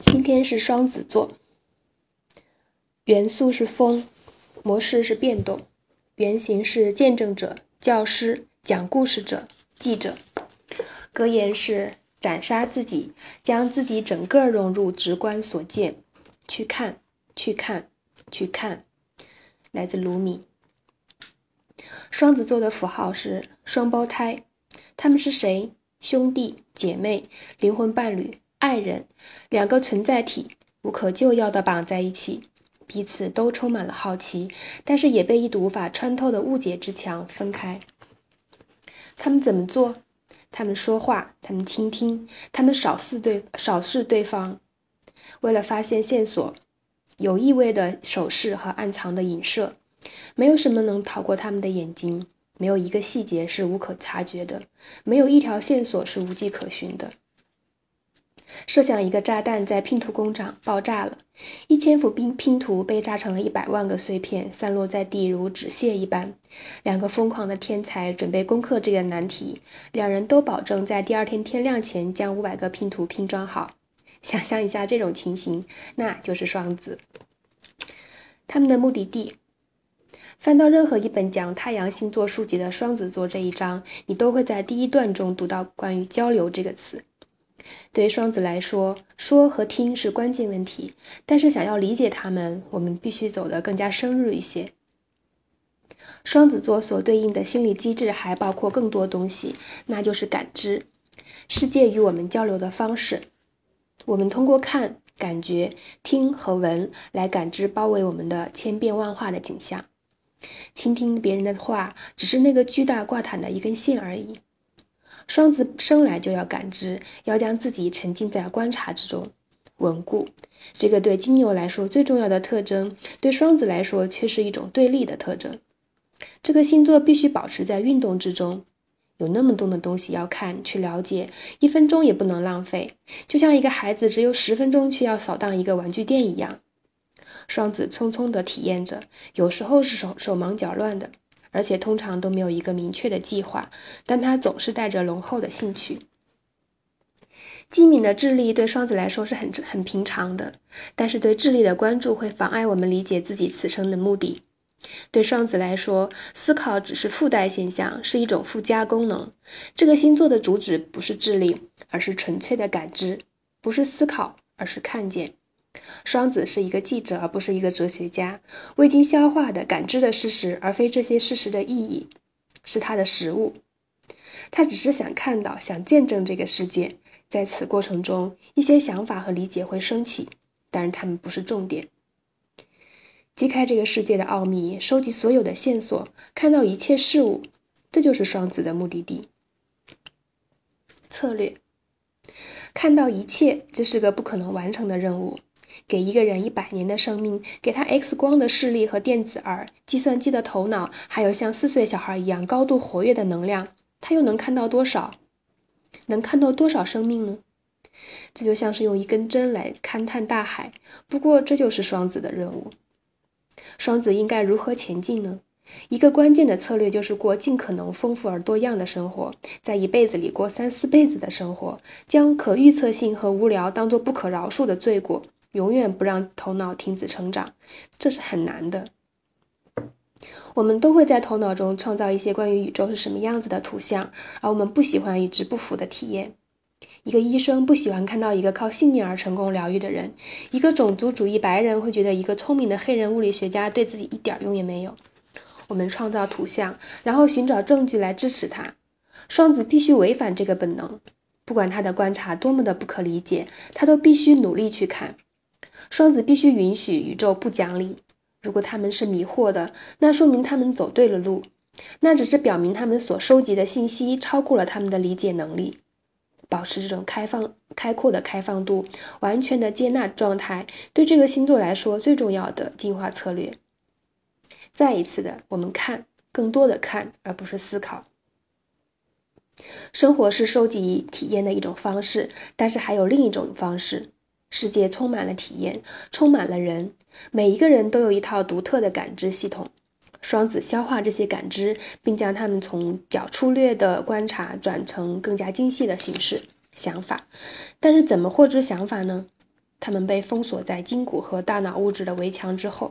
今天是双子座，元素是风，模式是变动，原型是见证者、教师、讲故事者、记者，格言是斩杀自己，将自己整个融入直观所见，去看，去看，去看。来自卢米。双子座的符号是双胞胎，他们是谁？兄弟、姐妹、灵魂伴侣。爱人，两个存在体无可救药地绑在一起，彼此都充满了好奇，但是也被一堵无法穿透的误解之墙分开。他们怎么做？他们说话，他们倾听，他们扫视对扫视对方，为了发现线索，有意味的手势和暗藏的影射，没有什么能逃过他们的眼睛，没有一个细节是无可察觉的，没有一条线索是无迹可寻的。设想一个炸弹在拼图工厂爆炸了，一千幅拼拼图被炸成了一百万个碎片，散落在地如纸屑一般。两个疯狂的天才准备攻克这个难题，两人都保证在第二天天亮前将五百个拼图拼装好。想象一下这种情形，那就是双子。他们的目的地，翻到任何一本讲太阳星座书籍的双子座这一章，你都会在第一段中读到关于交流这个词。对双子来说，说和听是关键问题。但是，想要理解他们，我们必须走得更加深入一些。双子座所对应的心理机制还包括更多东西，那就是感知世界与我们交流的方式。我们通过看、感觉、听和闻来感知包围我们的千变万化的景象。倾听别人的话，只是那个巨大挂毯的一根线而已。双子生来就要感知，要将自己沉浸在观察之中，稳固。这个对金牛来说最重要的特征，对双子来说却是一种对立的特征。这个星座必须保持在运动之中，有那么多的东西要看、去了解，一分钟也不能浪费。就像一个孩子只有十分钟，却要扫荡一个玩具店一样。双子匆匆地体验着，有时候是手手忙脚乱的。而且通常都没有一个明确的计划，但他总是带着浓厚的兴趣。机敏的智力对双子来说是很很平常的，但是对智力的关注会妨碍我们理解自己此生的目的。对双子来说，思考只是附带现象，是一种附加功能。这个星座的主旨不是智力，而是纯粹的感知；不是思考，而是看见。双子是一个记者，而不是一个哲学家。未经消化的感知的事实，而非这些事实的意义，是他的食物。他只是想看到，想见证这个世界。在此过程中，一些想法和理解会升起，但是他们不是重点。揭开这个世界的奥秘，收集所有的线索，看到一切事物，这就是双子的目的地。策略：看到一切，这是个不可能完成的任务。给一个人一百年的生命，给他 X 光的视力和电子耳、计算机的头脑，还有像四岁小孩一样高度活跃的能量，他又能看到多少？能看到多少生命呢？这就像是用一根针来勘探大海。不过，这就是双子的任务。双子应该如何前进呢？一个关键的策略就是过尽可能丰富而多样的生活，在一辈子里过三四辈子的生活，将可预测性和无聊当做不可饶恕的罪过。永远不让头脑停止成长，这是很难的。我们都会在头脑中创造一些关于宇宙是什么样子的图像，而我们不喜欢与之不符的体验。一个医生不喜欢看到一个靠信念而成功疗愈的人，一个种族主义白人会觉得一个聪明的黑人物理学家对自己一点用也没有。我们创造图像，然后寻找证据来支持它。双子必须违反这个本能，不管他的观察多么的不可理解，他都必须努力去看。双子必须允许宇宙不讲理。如果他们是迷惑的，那说明他们走对了路。那只是表明他们所收集的信息超过了他们的理解能力。保持这种开放、开阔的开放度、完全的接纳状态，对这个星座来说最重要的进化策略。再一次的，我们看，更多的看，而不是思考。生活是收集体验的一种方式，但是还有另一种方式。世界充满了体验，充满了人，每一个人都有一套独特的感知系统。双子消化这些感知，并将它们从较粗略的观察转成更加精细的形式——想法。但是，怎么获知想法呢？他们被封锁在筋骨和大脑物质的围墙之后。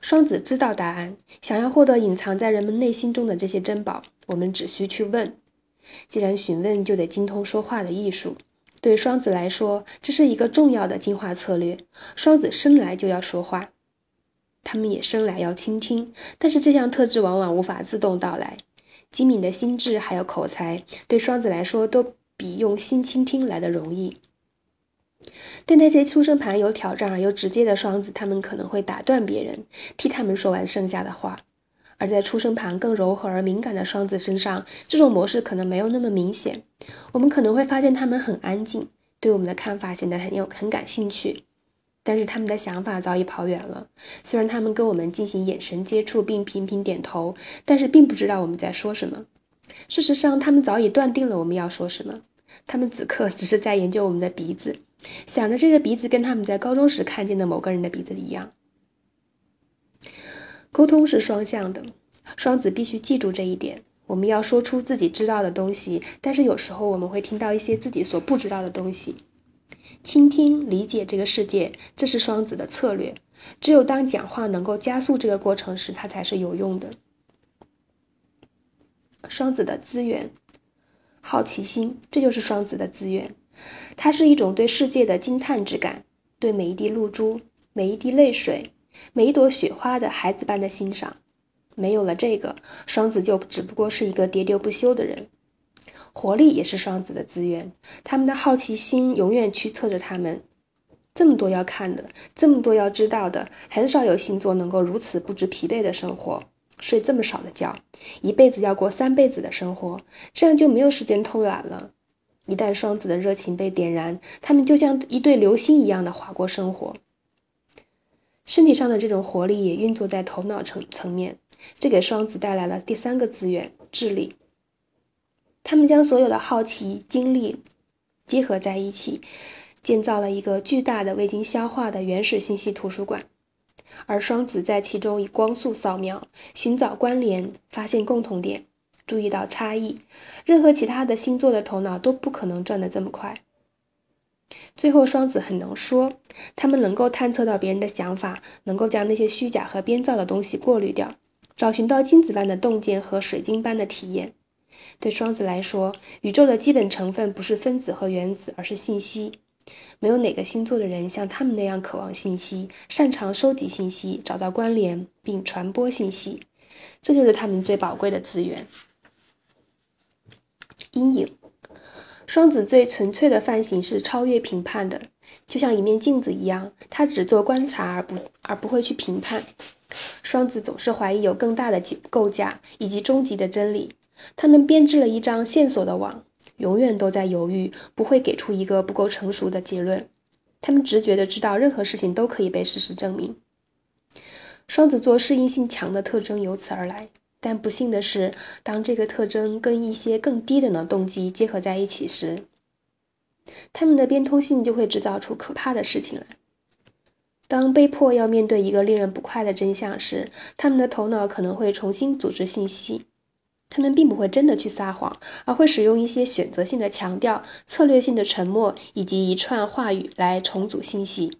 双子知道答案，想要获得隐藏在人们内心中的这些珍宝，我们只需去问。既然询问，就得精通说话的艺术。对双子来说，这是一个重要的进化策略。双子生来就要说话，他们也生来要倾听，但是这项特质往往无法自动到来。机敏的心智还有口才，对双子来说都比用心倾听来的容易。对那些出生盘有挑战而又直接的双子，他们可能会打断别人，替他们说完剩下的话；而在出生盘更柔和而敏感的双子身上，这种模式可能没有那么明显。我们可能会发现他们很安静，对我们的看法显得很有很感兴趣，但是他们的想法早已跑远了。虽然他们跟我们进行眼神接触并频频点头，但是并不知道我们在说什么。事实上，他们早已断定了我们要说什么。他们此刻只是在研究我们的鼻子。想着这个鼻子跟他们在高中时看见的某个人的鼻子一样。沟通是双向的，双子必须记住这一点。我们要说出自己知道的东西，但是有时候我们会听到一些自己所不知道的东西。倾听、理解这个世界，这是双子的策略。只有当讲话能够加速这个过程时，它才是有用的。双子的资源，好奇心，这就是双子的资源。它是一种对世界的惊叹之感，对每一滴露珠、每一滴泪水、每一朵雪花的孩子般的欣赏。没有了这个，双子就只不过是一个喋喋不休的人。活力也是双子的资源，他们的好奇心永远驱策着他们。这么多要看的，这么多要知道的，很少有星座能够如此不知疲惫的生活，睡这么少的觉，一辈子要过三辈子的生活，这样就没有时间偷懒了。一旦双子的热情被点燃，他们就像一对流星一样的划过生活。身体上的这种活力也运作在头脑层层面，这给双子带来了第三个资源——智力。他们将所有的好奇、精力结合在一起，建造了一个巨大的未经消化的原始信息图书馆，而双子在其中以光速扫描、寻找关联、发现共同点。注意到差异，任何其他的星座的头脑都不可能转得这么快。最后，双子很能说，他们能够探测到别人的想法，能够将那些虚假和编造的东西过滤掉，找寻到金子般的洞见和水晶般的体验。对双子来说，宇宙的基本成分不是分子和原子，而是信息。没有哪个星座的人像他们那样渴望信息，擅长收集信息，找到关联并传播信息。这就是他们最宝贵的资源。阴影，双子最纯粹的范型是超越评判的，就像一面镜子一样，他只做观察而不而不会去评判。双子总是怀疑有更大的构架以及终极的真理，他们编织了一张线索的网，永远都在犹豫，不会给出一个不够成熟的结论。他们直觉的知道任何事情都可以被事实证明。双子座适应性强的特征由此而来。但不幸的是，当这个特征跟一些更低等的动机结合在一起时，他们的变通性就会制造出可怕的事情来。当被迫要面对一个令人不快的真相时，他们的头脑可能会重新组织信息。他们并不会真的去撒谎，而会使用一些选择性的强调、策略性的沉默以及一串话语来重组信息。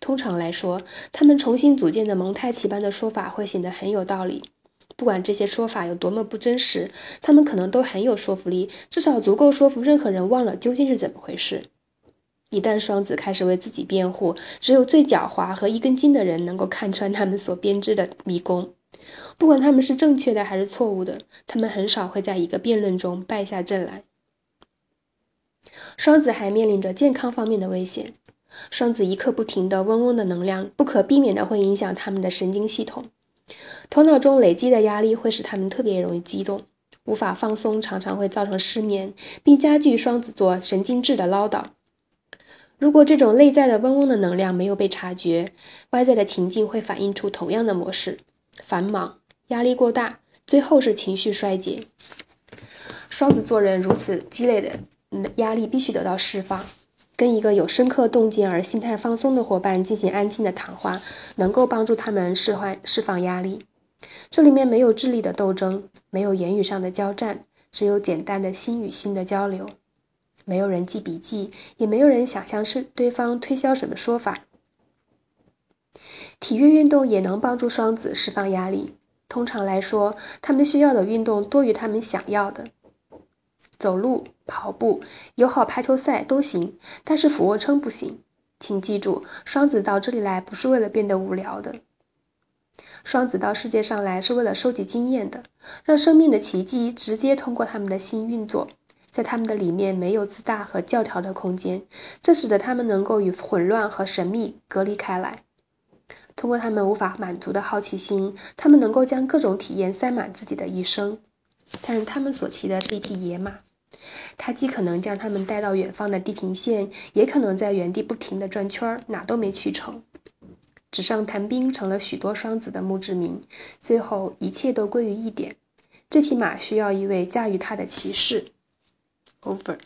通常来说，他们重新组建的蒙太奇般的说法会显得很有道理。不管这些说法有多么不真实，他们可能都很有说服力，至少足够说服任何人忘了究竟是怎么回事。一旦双子开始为自己辩护，只有最狡猾和一根筋的人能够看穿他们所编织的迷宫。不管他们是正确的还是错误的，他们很少会在一个辩论中败下阵来。双子还面临着健康方面的危险。双子一刻不停的嗡嗡的能量，不可避免的会影响他们的神经系统。头脑中累积的压力会使他们特别容易激动，无法放松，常常会造成失眠，并加剧双子座神经质的唠叨。如果这种内在的嗡嗡的能量没有被察觉，外在的情境会反映出同样的模式：繁忙、压力过大，最后是情绪衰竭。双子座人如此积累的压力必须得到释放。跟一个有深刻洞见而心态放松的伙伴进行安静的谈话，能够帮助他们释放释放压力。这里面没有智力的斗争，没有言语上的交战，只有简单的心与心的交流。没有人记笔记，也没有人想向是对方推销什么说法。体育运动也能帮助双子释放压力。通常来说，他们需要的运动多于他们想要的。走路、跑步、友好排球赛都行，但是俯卧撑不行。请记住，双子到这里来不是为了变得无聊的。双子到世界上来是为了收集经验的，让生命的奇迹直接通过他们的心运作。在他们的里面没有自大和教条的空间，这使得他们能够与混乱和神秘隔离开来。通过他们无法满足的好奇心，他们能够将各种体验塞满自己的一生。但是他们所骑的是一匹野马，他既可能将他们带到远方的地平线，也可能在原地不停地转圈儿，哪都没去成。纸上谈兵成了许多双子的墓志铭。最后，一切都归于一点：这匹马需要一位驾驭它的骑士。over